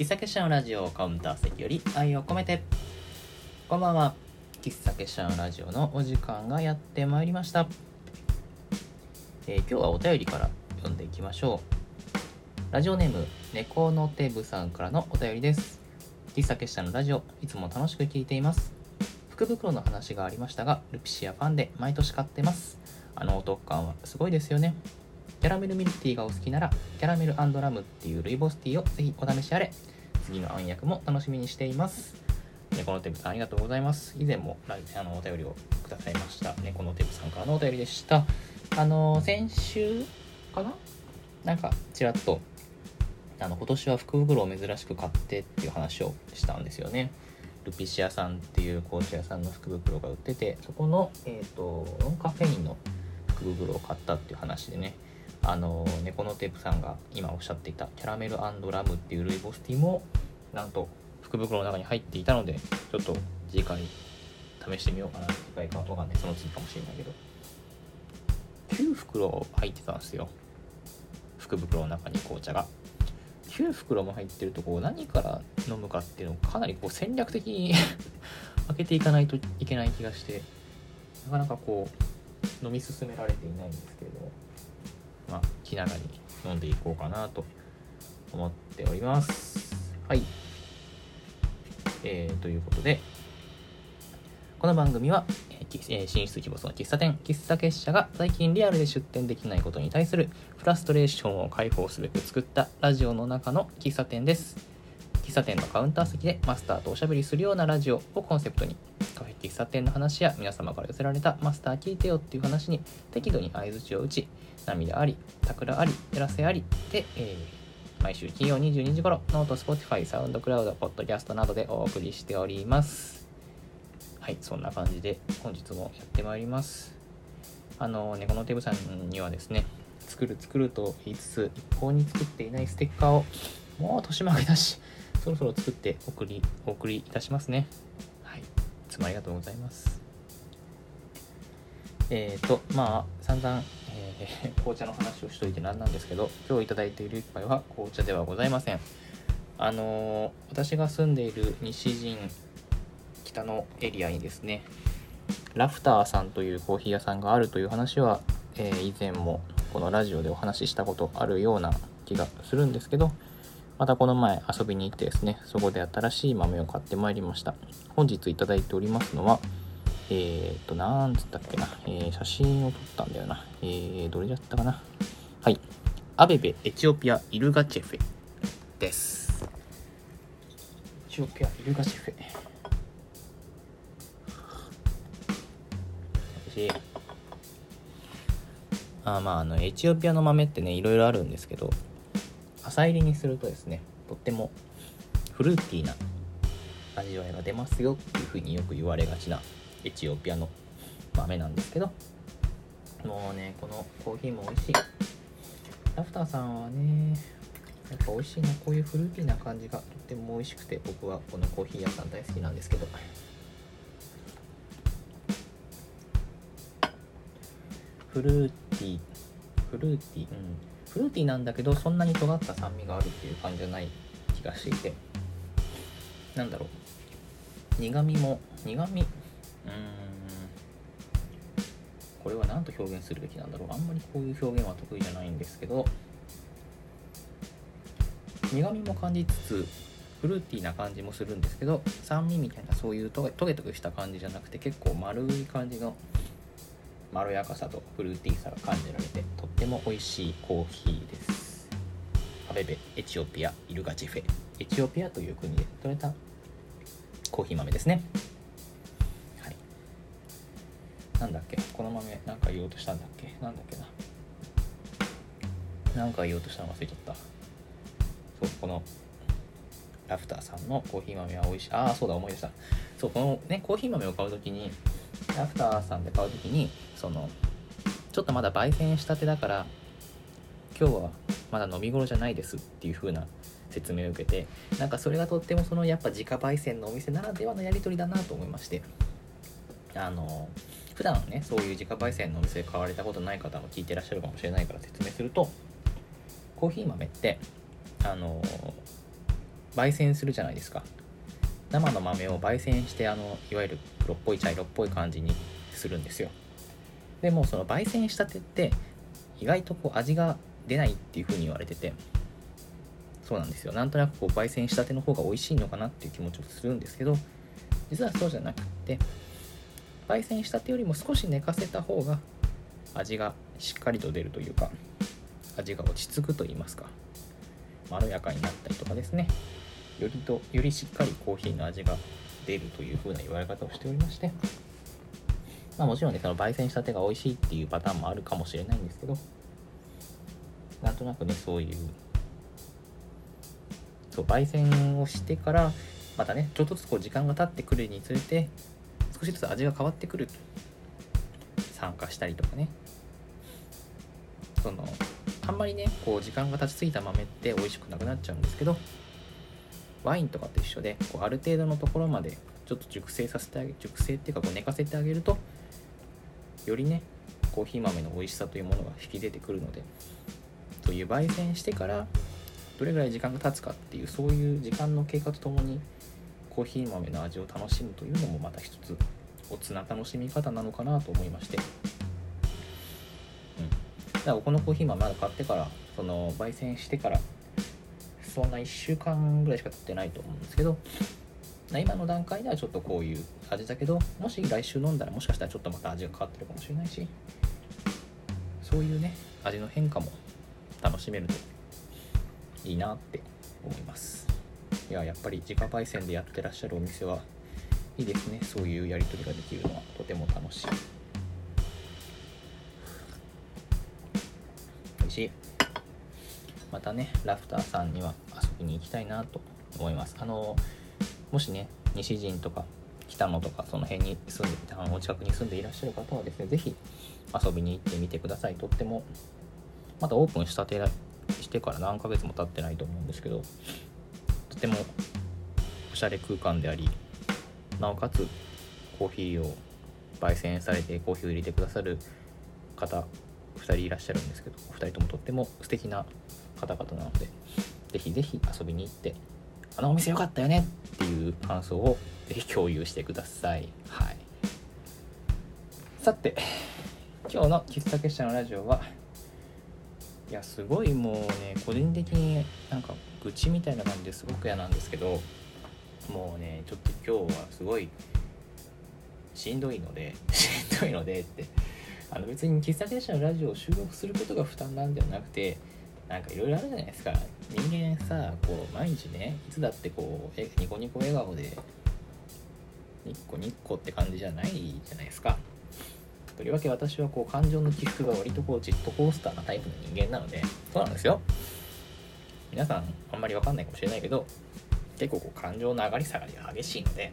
喫茶結社のラジオカウンター席より愛を込めて。こんばんは。喫茶結社のラジオのお時間がやってまいりました、えー今日はお便りから読んでいきましょう。ラジオネーム猫のテブさんからのお便りです。喫茶結社のラジオいつも楽しく聞いています。福袋の話がありましたがルピシアファンで毎年買ってます。あのお得感はすごいですよね。キャラメルミルクティーがお好きならキャラメルラムっていうルイボスティーをぜひお試しあれ。次の暗躍も楽しみにしています。猫のテブさんありがとうございます。以前もあのお便りをくださいました。猫のテブさんからのお便りでした。あの先週かな？なんかちらっとあの今年は福袋を珍しく買ってっていう話をしたんですよね。ルピシアさんっていう紅茶屋さんの福袋が売っててそこの、えー、とノンカフェインの福袋を買ったっていう話でね。あの猫のテープさんが今おっしゃっていたキャラメルラムっていうルイボスティーもなんと福袋の中に入っていたのでちょっと次回試してみようかな次回かわかんない。その次かもしれないけど。9袋入ってたんですよ。福袋の中に紅茶が。9袋も入ってるとこう何から飲むかっていうのをかなりこう戦略的に 開けていかないといけない気がしてなかなかこう飲み進められていないんですけれども。まあ気長に飲んでいこうかなと思っております。はい。えー、ということでこの番組は、えー進出希望の喫茶店。喫茶結社が最近リアルで出店できないことに対するフラストレーションを解放すべく作ったラジオの中の喫茶店です。喫茶店のカウンター席でマスターとおしゃべりするようなラジオをコンセプトにカフェ喫茶店の話や皆様から寄せられたマスター聞いてよっていう話に適度に相づちを打ち涙あり桜あり照らせありで、えー毎週金曜22時頃ノート、Spotify、サウンドクラウド、ポッドキャストなどでお送りしております。はいそんな感じで本日もやってまいります。あの猫のテブさんにはですね作る作ると言いつつ一向に作っていないステッカーをもう年負けだしそろそろ作って送りお送りいたしますね。つもありがとうございます。えっ、ー、とまあ散々、えー 紅茶の話をしといてなんなんですけど今日いただいている一杯は紅茶ではございません。あの私が住んでいる西陣北のエリアにですねラフターさんというコーヒー屋さんがあるという話は、えー以前もこのラジオでお話ししたことあるような気がするんですけどまたこの前遊びに行ってですねそこで新しい豆を買ってまいりました。本日いただいておりますのはえー、っとなんつったっけな、えー写真を撮ったんだよな。えー、どれだったかな。はい。アベベエチオピアイルガチェフェです。エチオピアイルガチェフェ。私あまああのエチオピアの豆ってねいろいろあるんですけど浅入りにするとですねとってもフルーティーな味わいが出ますよっていうふうによく言われがちなエチオピアの豆なんですけどもうねこのコーヒーも美味しい。ラフターさんはねやっぱ美味しいなこういうフルーティーな感じがとっても美味しくて僕はこのコーヒー屋さん大好きなんですけど。フルーティーフルーティーうん。フルーティーなんだけどそんなに尖った酸味があるっていう感じじゃない気がしていて。なんだろう。苦味も苦味？うーん。これは何と表現するべきなんだろう。あんまりこういう表現は得意じゃないんですけど。苦味も感じつつフルーティーな感じもするんですけど酸味みたいなそういうトゲトゲトゲした感じじゃなくて結構丸い感じのまろやかさとフルーティーさが感じられてとっても美味しいコーヒーです。アベベエチオピアイルガチフェ。エチオピアという国で採れたコーヒー豆ですね。はい。なんだっけ？この豆なんか言おうとしたんだっけ？なんだっけな？なんか言おうとしたの忘れちゃった。そうこのラフターさんのコーヒー豆は美味しい。ああそうだ思い出した。そうこのねコーヒー豆を買うときにラフターさんで買うときにそのちょっとまだ焙煎したてだから今日はまだ飲み頃じゃないですっていう風な説明を受けてなんかそれがとってもそのやっぱ自家焙煎のお店ならではのやり取りだなと思いましてあの普段ねそういう自家焙煎のお店買われたことない方も聞いてらっしゃるかもしれないから説明するとコーヒー豆ってあの焙煎するじゃないですか。生の豆を焙煎してあのいわゆる黒っぽい茶色っぽい感じにするんですよ。でもその焙煎したてって意外とこう味が出ないっていう風に言われててそうなんですよ。なんとなくこう焙煎したての方が美味しいのかなっていう気持ちをするんですけど実はそうじゃなくって焙煎したてよりも少し寝かせた方が味がしっかりと出るというか味が落ち着くと言いますかまろやかになったりとかですね。よりとよりしっかりコーヒーの味が出るという風な言われ方をしておりましてまあもちろんねその焙煎したてが美味しいっていうパターンもあるかもしれないんですけどなんとなくねそういうそう焙煎をしてからまたねちょっとずつこう時間が経ってくるにつれて少しずつ味が変わってくる酸化したりとかね。そのあんまりねこう時間が経ちすぎた豆って美味しくなくなっちゃうんですけどワインとかと一緒でこうある程度のところまでちょっと熟成させてあげ熟成っていうかこう寝かせてあげるとよりねコーヒー豆の美味しさというものが引き出てくるのでそういう焙煎してからどれぐらい時間が経つかっていうそういう時間の経過とともにコーヒー豆の味を楽しむというのもまた一つおつな楽しみ方なのかなと思いまして、うん、だからこのコーヒー豆まだ買ってからその焙煎してからそんな1週間ぐらいしか経ってないと思うんですけど今の段階ではちょっとこういう味だけどもし来週飲んだらもしかしたらちょっとまた味が変わってるかもしれないしそういうね味の変化も楽しめるといいなって思います。いややっぱり自家焙煎でやってらっしゃるお店はいいですね。そういうやり取りができるのはとても楽しい。美味しい。またねラフターさんには遊びに行きたいなと思います。あのもしね西陣とか北野とかその辺に住んであのお近くに住んでいらっしゃる方はですね是非遊びに行ってみてください。とってもまだオープンしたてしてから何ヶ月も経ってないと思うんですけどとてもおしゃれ空間でありなおかつコーヒーを焙煎されてコーヒーを入れてくださる方2人いらっしゃるんですけどお二人ともとっても素敵な方々なのでぜひぜひ遊びに行ってあのお店良かったよねっていう感想をぜひ共有してください。はい。さて今日の喫茶結社のラジオはいやすごいもうね個人的になんか愚痴みたいな感じですごく嫌なんですけどもうねちょっと今日はすごいしんどいので しんどいのでってあの別に喫茶店社のラジオを収録することが負担なんではなくてなんかいろいろあるじゃないですか。人間さこう毎日ねいつだってこうえニコニコ笑顔でニッコニッコって感じじゃないじゃないですか。とりわけ私はこう感情の起伏が割とこうジェットコースターなタイプの人間なのでそうなんですよ。皆さんあんまり分かんないかもしれないけど結構こう感情の上がり下がりが激しいので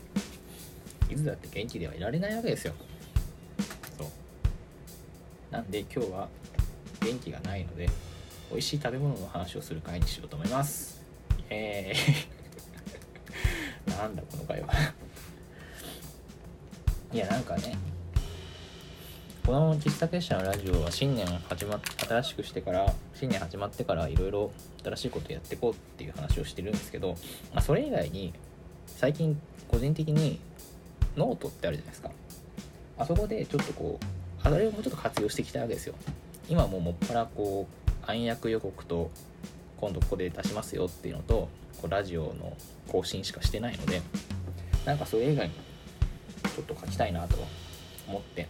いつだって元気ではいられないわけですよ。そう。なんで今日は元気がないので美味しい食べ物の話をする回にしようと思います。えー。なんだこの回はいやなんかねこの喫茶結社のラジオは新年始まっ新しくしてから新年始まってからいろいろ新しいことやっていこうっていう話をしてるんですけど、まあ、それ以外に最近個人的にノートってあるじゃないですか。あそこでちょっとこうあれをもうちょっと活用していきたいわけですよ。今もうもっぱらこう暗躍予告と今度ここで出しますよっていうのとこうラジオの更新しかしてないのでなんかそれ以外にちょっと書きたいなと思って。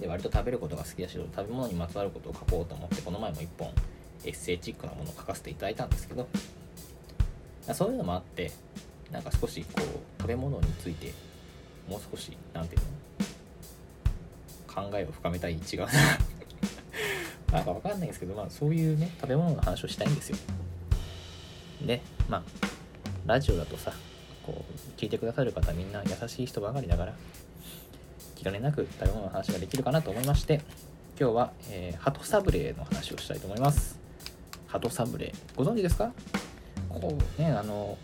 で割と食べることが好きだし食べ物にまつわることを書こうと思ってこの前も1本エッセイチックなものを書かせていただいたんですけどそういうのもあってなんか少しこう食べ物についてもう少し何て言うの考えを深めたい違うな。なんかわかんないんですけど、まあ、そういうね食べ物の話をしたいんですよ。でまあラジオだとさこう聞いてくださる方みんな優しい人ばかりだから気兼ねなく食べ物の話ができるかなと思いまして今日は、えー、鳩サブレーの話をしたいと思います。鳩サブレー。ご存知ですか？こうねあの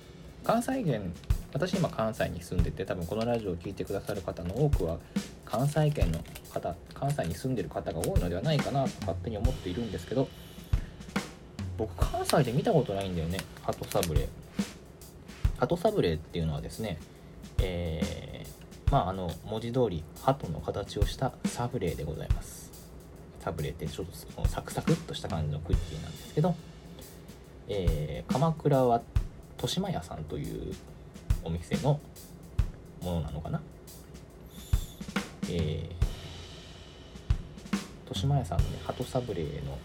関西圏私今関西に住んでて多分このラジオを聴いてくださる方の多くは関西圏の方関西に住んでる方が多いのではないかなと勝手に思っているんですけど僕関西で見たことないんだよね。鳩サブレー。鳩サブレっていうのはですねえー、まああの文字通り鳩の形をしたサブレでございます。サブレってちょっとサクサクっとした感じのクッキーなんですけど、えー、鎌倉は豊島屋さんというお店のものなのかな。えー豊島屋さんのね鳩サブレーの、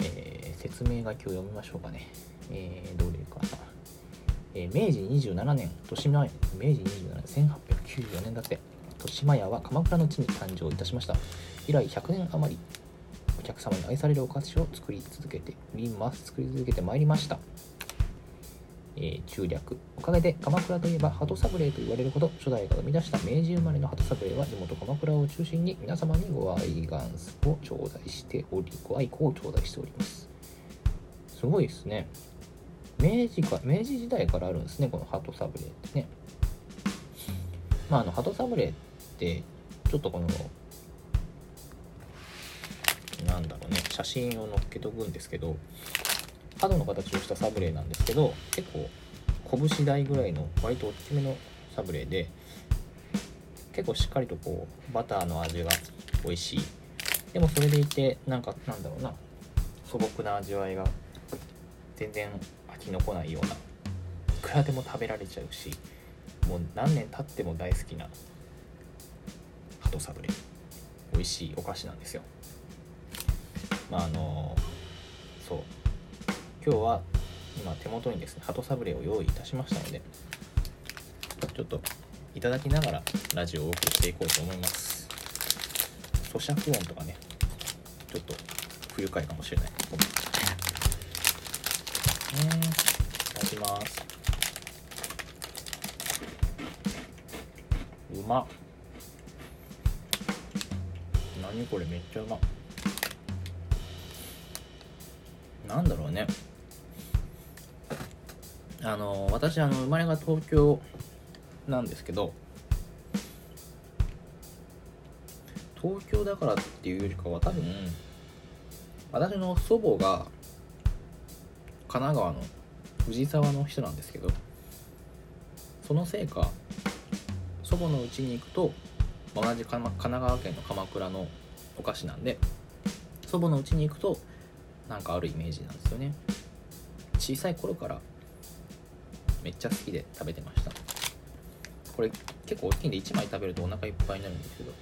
えー、説明書きを読みましょうかねえー、どれかなえー、明治27年、豊島明治27年、1894年だって、豊島屋は鎌倉の地に誕生いたしました。以来100年余り、お客様に愛されるお菓子を作り続けております。作り続けてまいりました。えー、中略。おかげで鎌倉といえば鳩サブレーと言われるほど初代が生み出した明治生まれの鳩サブレーは地元鎌倉を中心に皆様にご愛願を頂戴しており、ご愛顧を頂戴しております。すごいですね。明治か、明治時代からあるんですね、この鳩サブレーってね。まあ、あの、鳩サブレーって、ちょっとこの、なんだろうね、写真を載っけとくんですけど、角の形をしたサブレーなんですけど結構拳大ぐらいの割と大きめのサブレーで結構しっかりとこうバターの味が美味しい。でもそれでいてなんかなんだろうな。素朴な味わいが全然飽きのこないような。いくらでも食べられちゃうしもう何年経っても大好きなハトサブレ美味しいお菓子なんですよ。まああのそう。今日は今手元にですね鳩サブレを用意いたしましたのでちょっといただきながらラジオをお送りしていこうと思います。咀嚼音とかねちょっと不愉快かもしれない。ごめんいただきます。うま。っ何これめっちゃうま。なんだろうね。あの私あの生まれが東京なんですけど東京だからっていうよりかは多分私の祖母が神奈川の藤沢の人なんですけどそのせいか祖母の家に行くと同じ神奈川県の鎌倉のお菓子なんで祖母の家に行くとなんかあるイメージなんですよね。小さい頃からめっちゃ好きで食べてました。これ結構大きいんで1枚食べるとお腹いっぱいになるんですけど。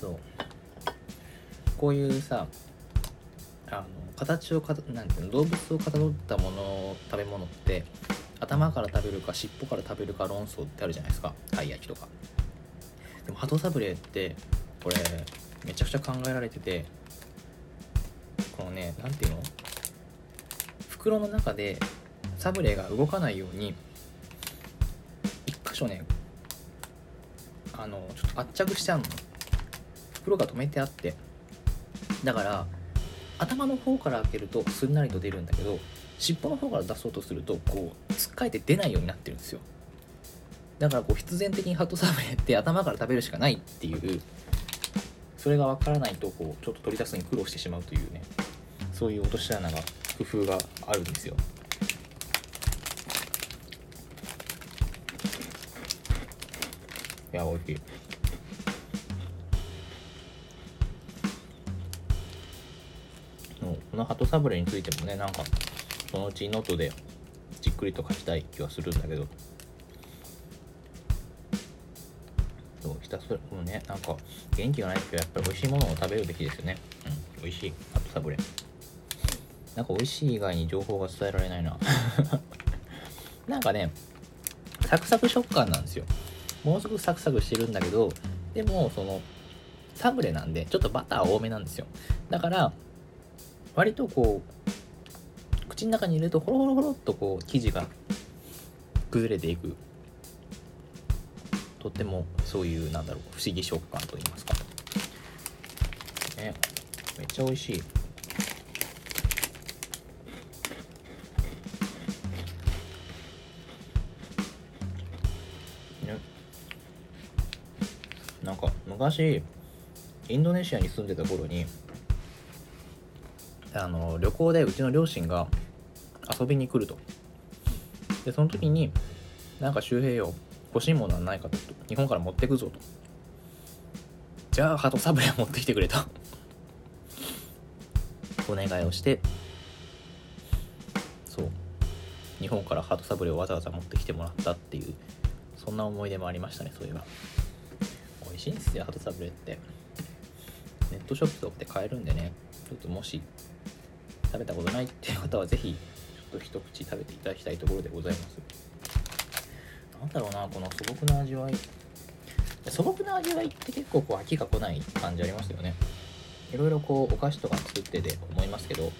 そう。こういうさあの形をかなんていうの動物をかたどったもの食べ物って頭から食べるか尻尾から食べるか論争ってあるじゃないですか。たい焼きとか。でも鳩サブレーってこれめちゃくちゃ考えられててこのね何ていうの？袋の中でサブレが動かないように一箇所ねあのちょっと圧着しちゃうの。袋が止めてあって。だから頭の方から開けるとすんなりと出るんだけど尻尾の方から出そうとするとこうつっかえて出ないようになってるんですよ。だからこう必然的にハットサブレって頭から食べるしかないっていうそれが分からないとこうちょっと取り出すのに苦労してしまうというねそういう落とし穴が工夫があるんですよいや美味しいこの鳩サブレについてもねなんかそのうちノートでじっくりと書きたい気はするんだけどそうひたすらこのねなんか元気がない時はやっぱり美味しいものを食べるべきですよねうん美味しい鳩サブレなんか美味しい以外に情報が伝えられないな。なんかねサクサク食感なんですよ。ものすごくサクサクしてるんだけどでもそのサブレなんでちょっとバター多めなんですよ。だから割とこう口の中に入れるとホロホロホロっとこう生地が崩れていく。とってもそういうなんだろう不思議食感といいますか。ねめっちゃ美味しい。なんか昔インドネシアに住んでた頃にあの旅行でうちの両親が遊びに来ると。でその時になんか周平よ欲しいものはないかと。日本から持ってくぞと。じゃあ鳩サブレを持ってきてくれと。お願いをして。そう。日本からハトサブレをわざわざ持ってきてもらったっていうそんな思い出もありましたねそういえば。味しいんですよハートサブレってネットショップとかで買えるんでね。ちょっともし食べたことないっていう方はぜひちょっと一口食べていただきたいところでございます。なんだろうなこの素朴な味わい。素朴な味わいって結構こう飽きが来ない感じありますよね。いろいろこうお菓子とか作ってて思いますけど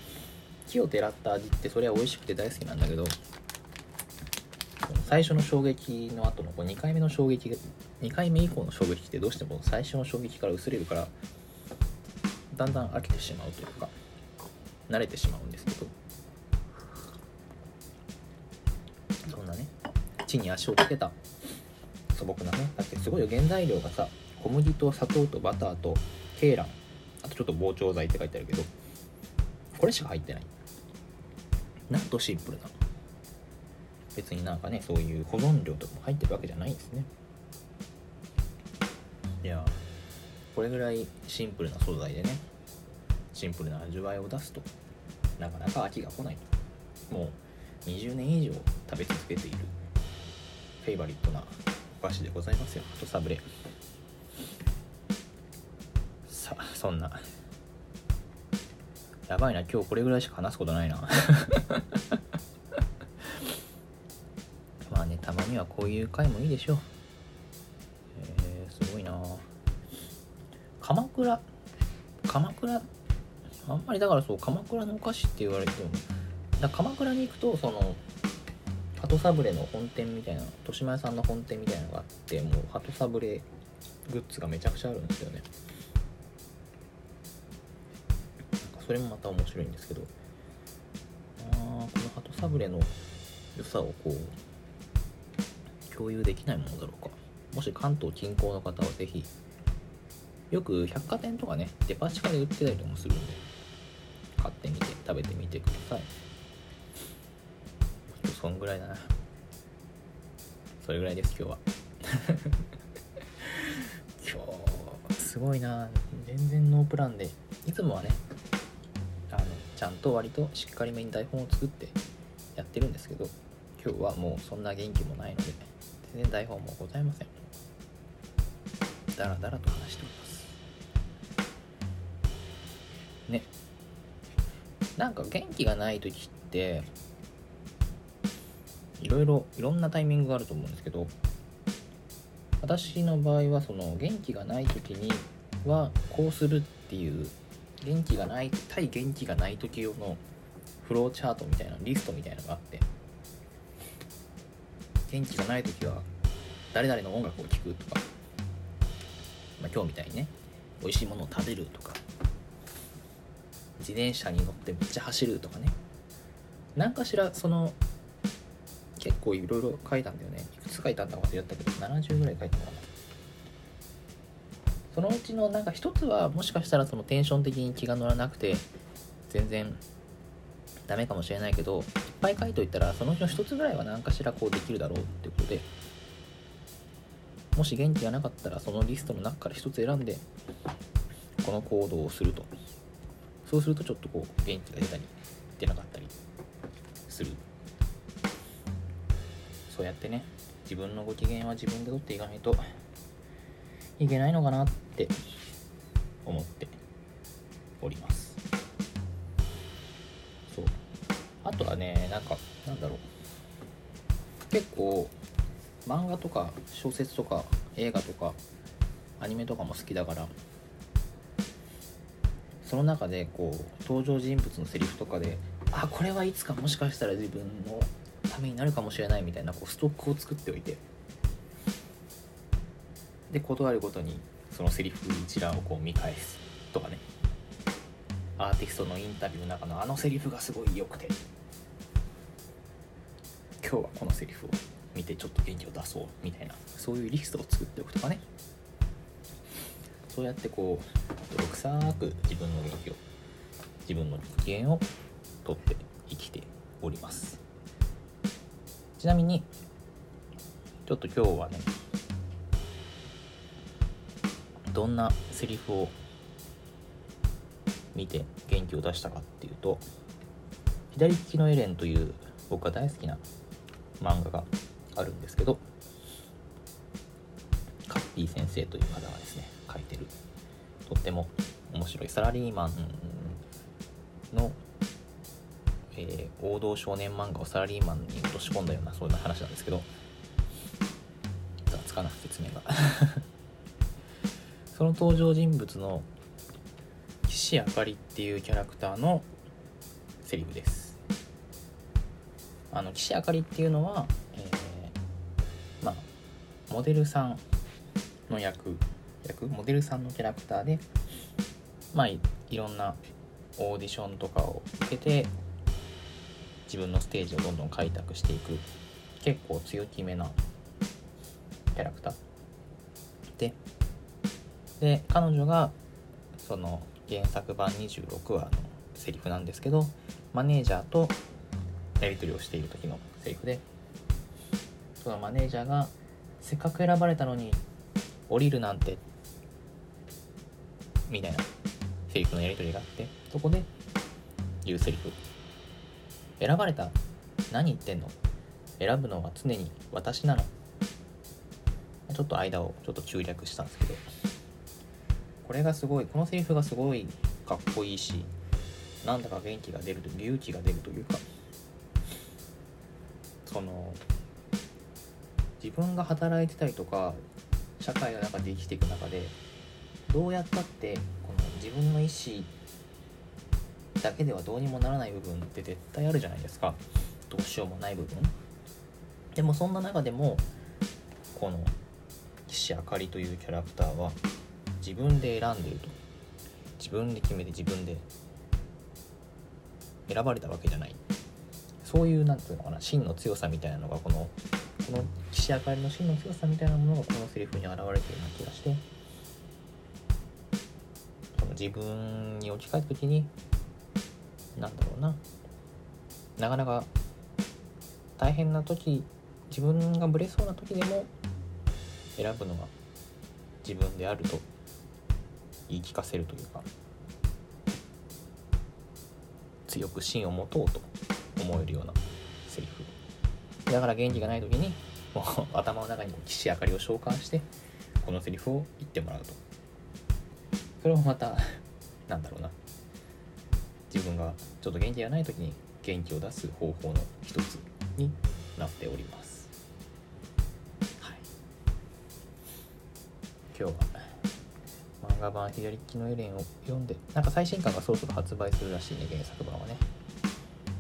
木をてらった味ってそれは美味しくて大好きなんだけど最初の衝撃の後のこう2回目の衝撃2回目以降の衝撃ってどうしても最初の衝撃から薄れるからだんだん飽きてしまうというか慣れてしまうんですけど。そんなね地に足をつけた素朴なねだってすごいよ原材料がさ小麦と砂糖とバターとケーランあとちょっと膨張剤って書いてあるけどこれしか入ってない。なんとシンプルなの。別になんかねそういう保存料とかも入ってるわけじゃないんですね。いや。これぐらいシンプルな素材でね。シンプルな味わいを出すと。なかなか飽きが来ないと。もう20年以上食べ続けている。フェイバリットなお菓子でございますよ。ハトサブレ。さあそんな。やばいな。今日これぐらいしか話すことないな。まあねたまにはこういう回もいいでしょう。倉。鎌倉？あんまりだからそう鎌倉のお菓子って言われてもだ鎌倉に行くとその鳩サブレの本店みたいな豊島屋さんの本店みたいなのがあってもう鳩サブレグッズがめちゃくちゃあるんですよね。それもまた面白いんですけど。あこの鳩サブレの良さをこう共有できないものだろうか。もし関東近郊の方は是非よく百貨店とかねデパ地下で売ってたりとかもするんで買ってみて食べてみてください。そんぐらいだな。それぐらいです今日は。今日すごいな。全然ノープランで。いつもはねあのちゃんと割としっかりめに台本を作ってやってるんですけど今日はもうそんな元気もないので全然台本もございません。だらだらと話してなんか元気がない時っていろいろいろんなタイミングがあると思うんですけど私の場合はその元気がない時にはこうするっていう元気がない対元気がない時用のフローチャートみたいなリストみたいなのがあって元気がない時は誰々の音楽を聴くとか、まあ、今日みたいにね美味しいものを食べるとか自転車に乗ってめっちゃ走るとかね。何かしらその結構いろいろ書いたんだよね。いくつ書いたんだか忘れたけど70ぐらい書いたのかな。そのうちのなんか一つはもしかしたらそのテンション的に気が乗らなくて全然ダメかもしれないけどいっぱい書いといたらそのうちの一つぐらいは何かしらこうできるだろうってことでもし元気がなかったらそのリストの中から一つ選んでこの行動をすると。そうするとちょっとこう元気が出たり出なかったりする。そうやってね自分のご機嫌は自分で取っていかないといけないのかなって思っております。そう。あとはねなんかなんだろう。結構漫画とか小説とか映画とかアニメとかも好きだからその中でこう登場人物のセリフとかであこれはいつかもしかしたら自分のためになるかもしれないみたいなこうストックを作っておいて。で断るごとにそのセリフ一覧をこう見返すとかね。アーティストのインタビューの中のあのセリフがすごい良くて。今日はこのセリフを見てちょっと元気を出そうみたいな。そういうリストを作っておくとかね。そうやってこう泥臭く自分の元気を自分の機嫌をとって生きております。ちなみにちょっと今日はねどんなセリフを見て元気を出したかっていうと左利きのエレンという僕が大好きな漫画があるんですけどカッピー先生という方がですね書いてる。とっても面白い。サラリーマンの、えー、王道少年漫画をサラリーマンに落とし込んだようなそういう話なんですけど雑かな説明が。その登場人物の岸あかりっていうキャラクターのセリフです。あの岸あかりっていうのは、えー、まあモデルさんの役役モデルさんのキャラクターでまあいろんなオーディションとかを受けて自分のステージをどんどん開拓していく結構強気めなキャラクター。でで彼女がその原作版26話のセリフなんですけどマネージャーとやり取りをしている時のセリフでそのマネージャーがせっかく選ばれたのに降りるなんてみたいなセリフのやり取りがあってそこで言うセリフ。選ばれた。何言ってんの？選ぶのは常に私なの。ちょっと間をちょっと中略したんですけど。これがすごい。このセリフがすごいかっこいいしなんだか元気が出ると勇気が出るというか。その自分が働いてたりとか社会の中で生きていく中でどうやったってこの自分の意思だけではどうにもならない部分って絶対あるじゃないですか。どうしようもない部分。でもそんな中でもこの岸あかりというキャラクターは自分で選んでいると。自分で決めて自分で選ばれたわけじゃない。そういう何て言うのかな。真の強さみたいなのがこのこの岸あかりの真の強さみたいなものがこのセリフに表れているような気がして。自分に置き換えた時に何だろうな。なかなか大変な時自分がぶれそうな時でも選ぶのが自分であると言い聞かせるというか強く芯を持とうと思えるようなセリフ。だから元気がない時にもう頭の中に岸あかりを召喚してこのセリフを言ってもらうと。それもまた なんだろうな。自分がちょっと元気がない時に元気を出す方法の一つになっております、はい、今日は漫画版左利きのエレンを読んでなんか最新刊がそろそろ発売するらしいね原作版はね。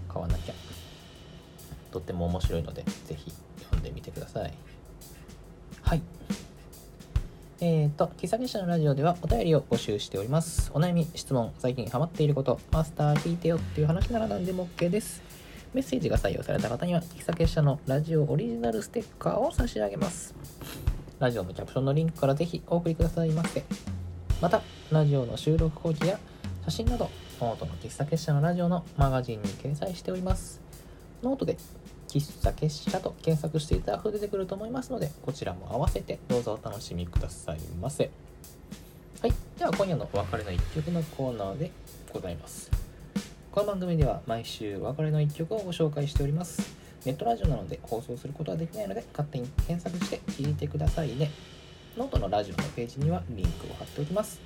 買わなきゃ。とっても面白いのでぜひ読んでみてください。はい。えっ、ー、と、喫茶結社のラジオではお便りを募集しております。お悩み、質問、最近ハマっていること、マスター聞いてよっていう話なら何でも OK です。メッセージが採用された方には、喫茶結社のラジオオリジナルステッカーを差し上げます。ラジオのキャプションのリンクからぜひお送りくださいませ。また、ラジオの収録後記や写真など、ノートの喫茶結社のラジオのマガジンに掲載しております。ノートで喫茶結社と検索していただくと出てくると思いますので、こちらも合わせてどうぞお楽しみくださいませ。はい。では今夜のお別れの一曲のコーナーでございます。この番組では毎週お別れの一曲をご紹介しております。ネットラジオなので放送することはできないので、勝手に検索して聴いてくださいね。ノートのラジオのページにはリンクを貼っておきます。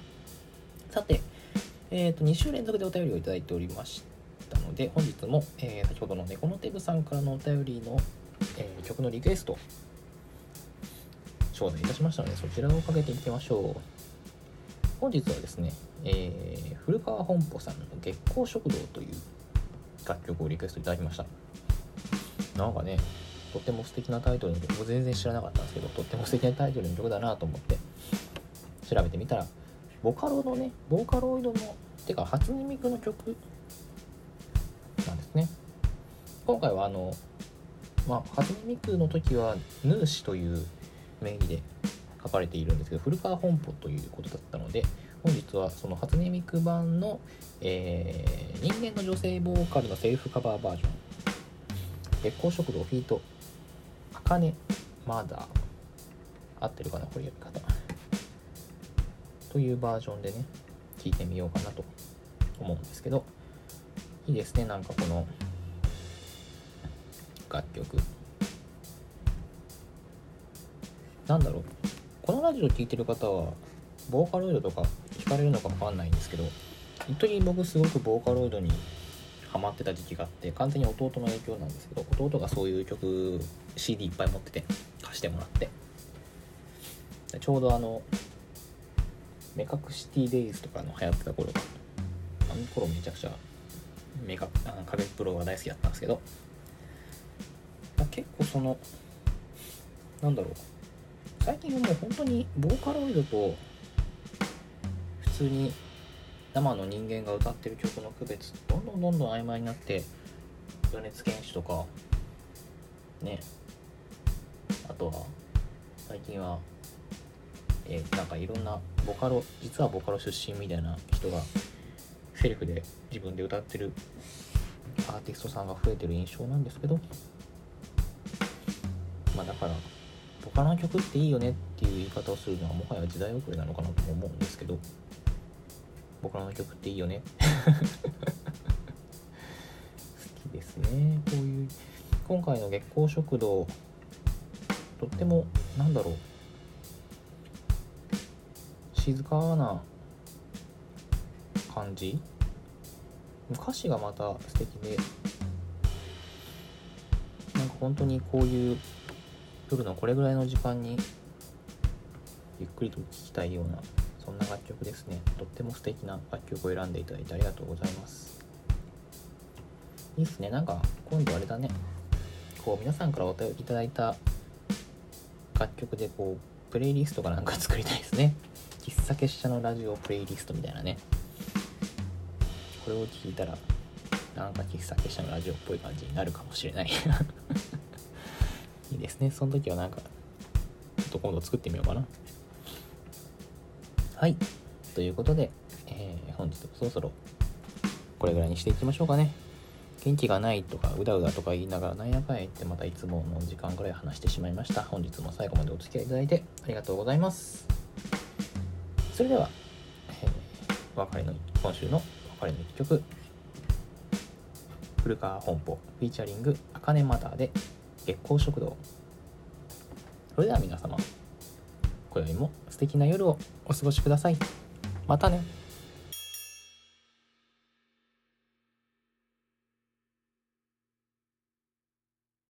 さて、えっ、ー、と、2週連続でお便りをいただいておりましてたので、本日も、えー、先ほどの猫のテブさんからのお便りの、えー、曲のリクエスト、頂戴いたしましたので、そちらをかけていきましょう。本日はですね、えー、古川本舗さんの月光食堂という楽曲をリクエストいただきました。なんかね、とっても素敵なタイトルの曲も全然知らなかったんですけどとっても素敵なタイトルの曲だなと思って調べてみたらボカロのねボーカロイドのてか初音ミクの曲今回はあのまあ初音ミクの時はヌーシという名義で書かれているんですけど古川本舗ということだったので本日はその初音ミク版の、えー、人間の女性ボーカルのセルフカバーバージョン。月光食堂フィートあかねまだ合ってるかなこれ読み方。というバージョンでね聞いてみようかなと思うんですけど。いいですねなんかこの楽曲。なんだろう。このラジオ聴いてる方はボーカロイドとか聞かれるのか分かんないんですけど本当に僕すごくボーカロイドにハマってた時期があって完全に弟の影響なんですけど弟がそういう曲 CD いっぱい持ってて貸してもらって。ちょうどあの目隠しティーデイズとかの流行ってた頃あの頃めちゃくちゃメカあの影プロが大好きだったんですけど結構そのなんだろう。最近はもう本当にボーカロイドと普通に生の人間が歌ってる曲の区別どんどんどんどん曖昧になって米津玄師とかね。あとは最近はえー、なんかいろんなボカロ実はボカロ出身みたいな人がセルフで自分で歌ってるアーティストさんが増えてる印象なんですけどボカロの曲っていいよねっていう言い方をするのはもはや時代遅れなのかなと思うんですけどボカロの曲っていいよね？好きですね。こういう今回の月光食堂とってもなんだろう静かな感じ？歌詞がまた素敵でなんか本当にこういう夜のこれぐらいの時間にゆっくりと聴きたいようなそんな楽曲ですね。とっても素敵な楽曲を選んでいただいてありがとうございます。いいっすね。なんか今度あれだね。こう皆さんからお便りいただいた楽曲でこうプレイリストかなんか作りたいですね。喫茶結社のラジオプレイリストみたいなね。これを聞いたらなんか喫茶結社のラジオっぽい感じになるかもしれない。いですね。その時はなんかちょっと今度作ってみようかな。はい。ということで、えー、本日そろそろこれぐらいにしていきましょうかね。元気がないとかうだうだとか言いながらなんやかんや言ってまたいつもの時間ぐらい話してしまいました。本日も最後までお付き合いいただいてありがとうございます。それでは、えー、別れの今週の別れの一曲。古川本舗フィーチャリング「あかねマター」で月光食堂。それでは皆様今宵も素敵な夜をお過ごしください。またね。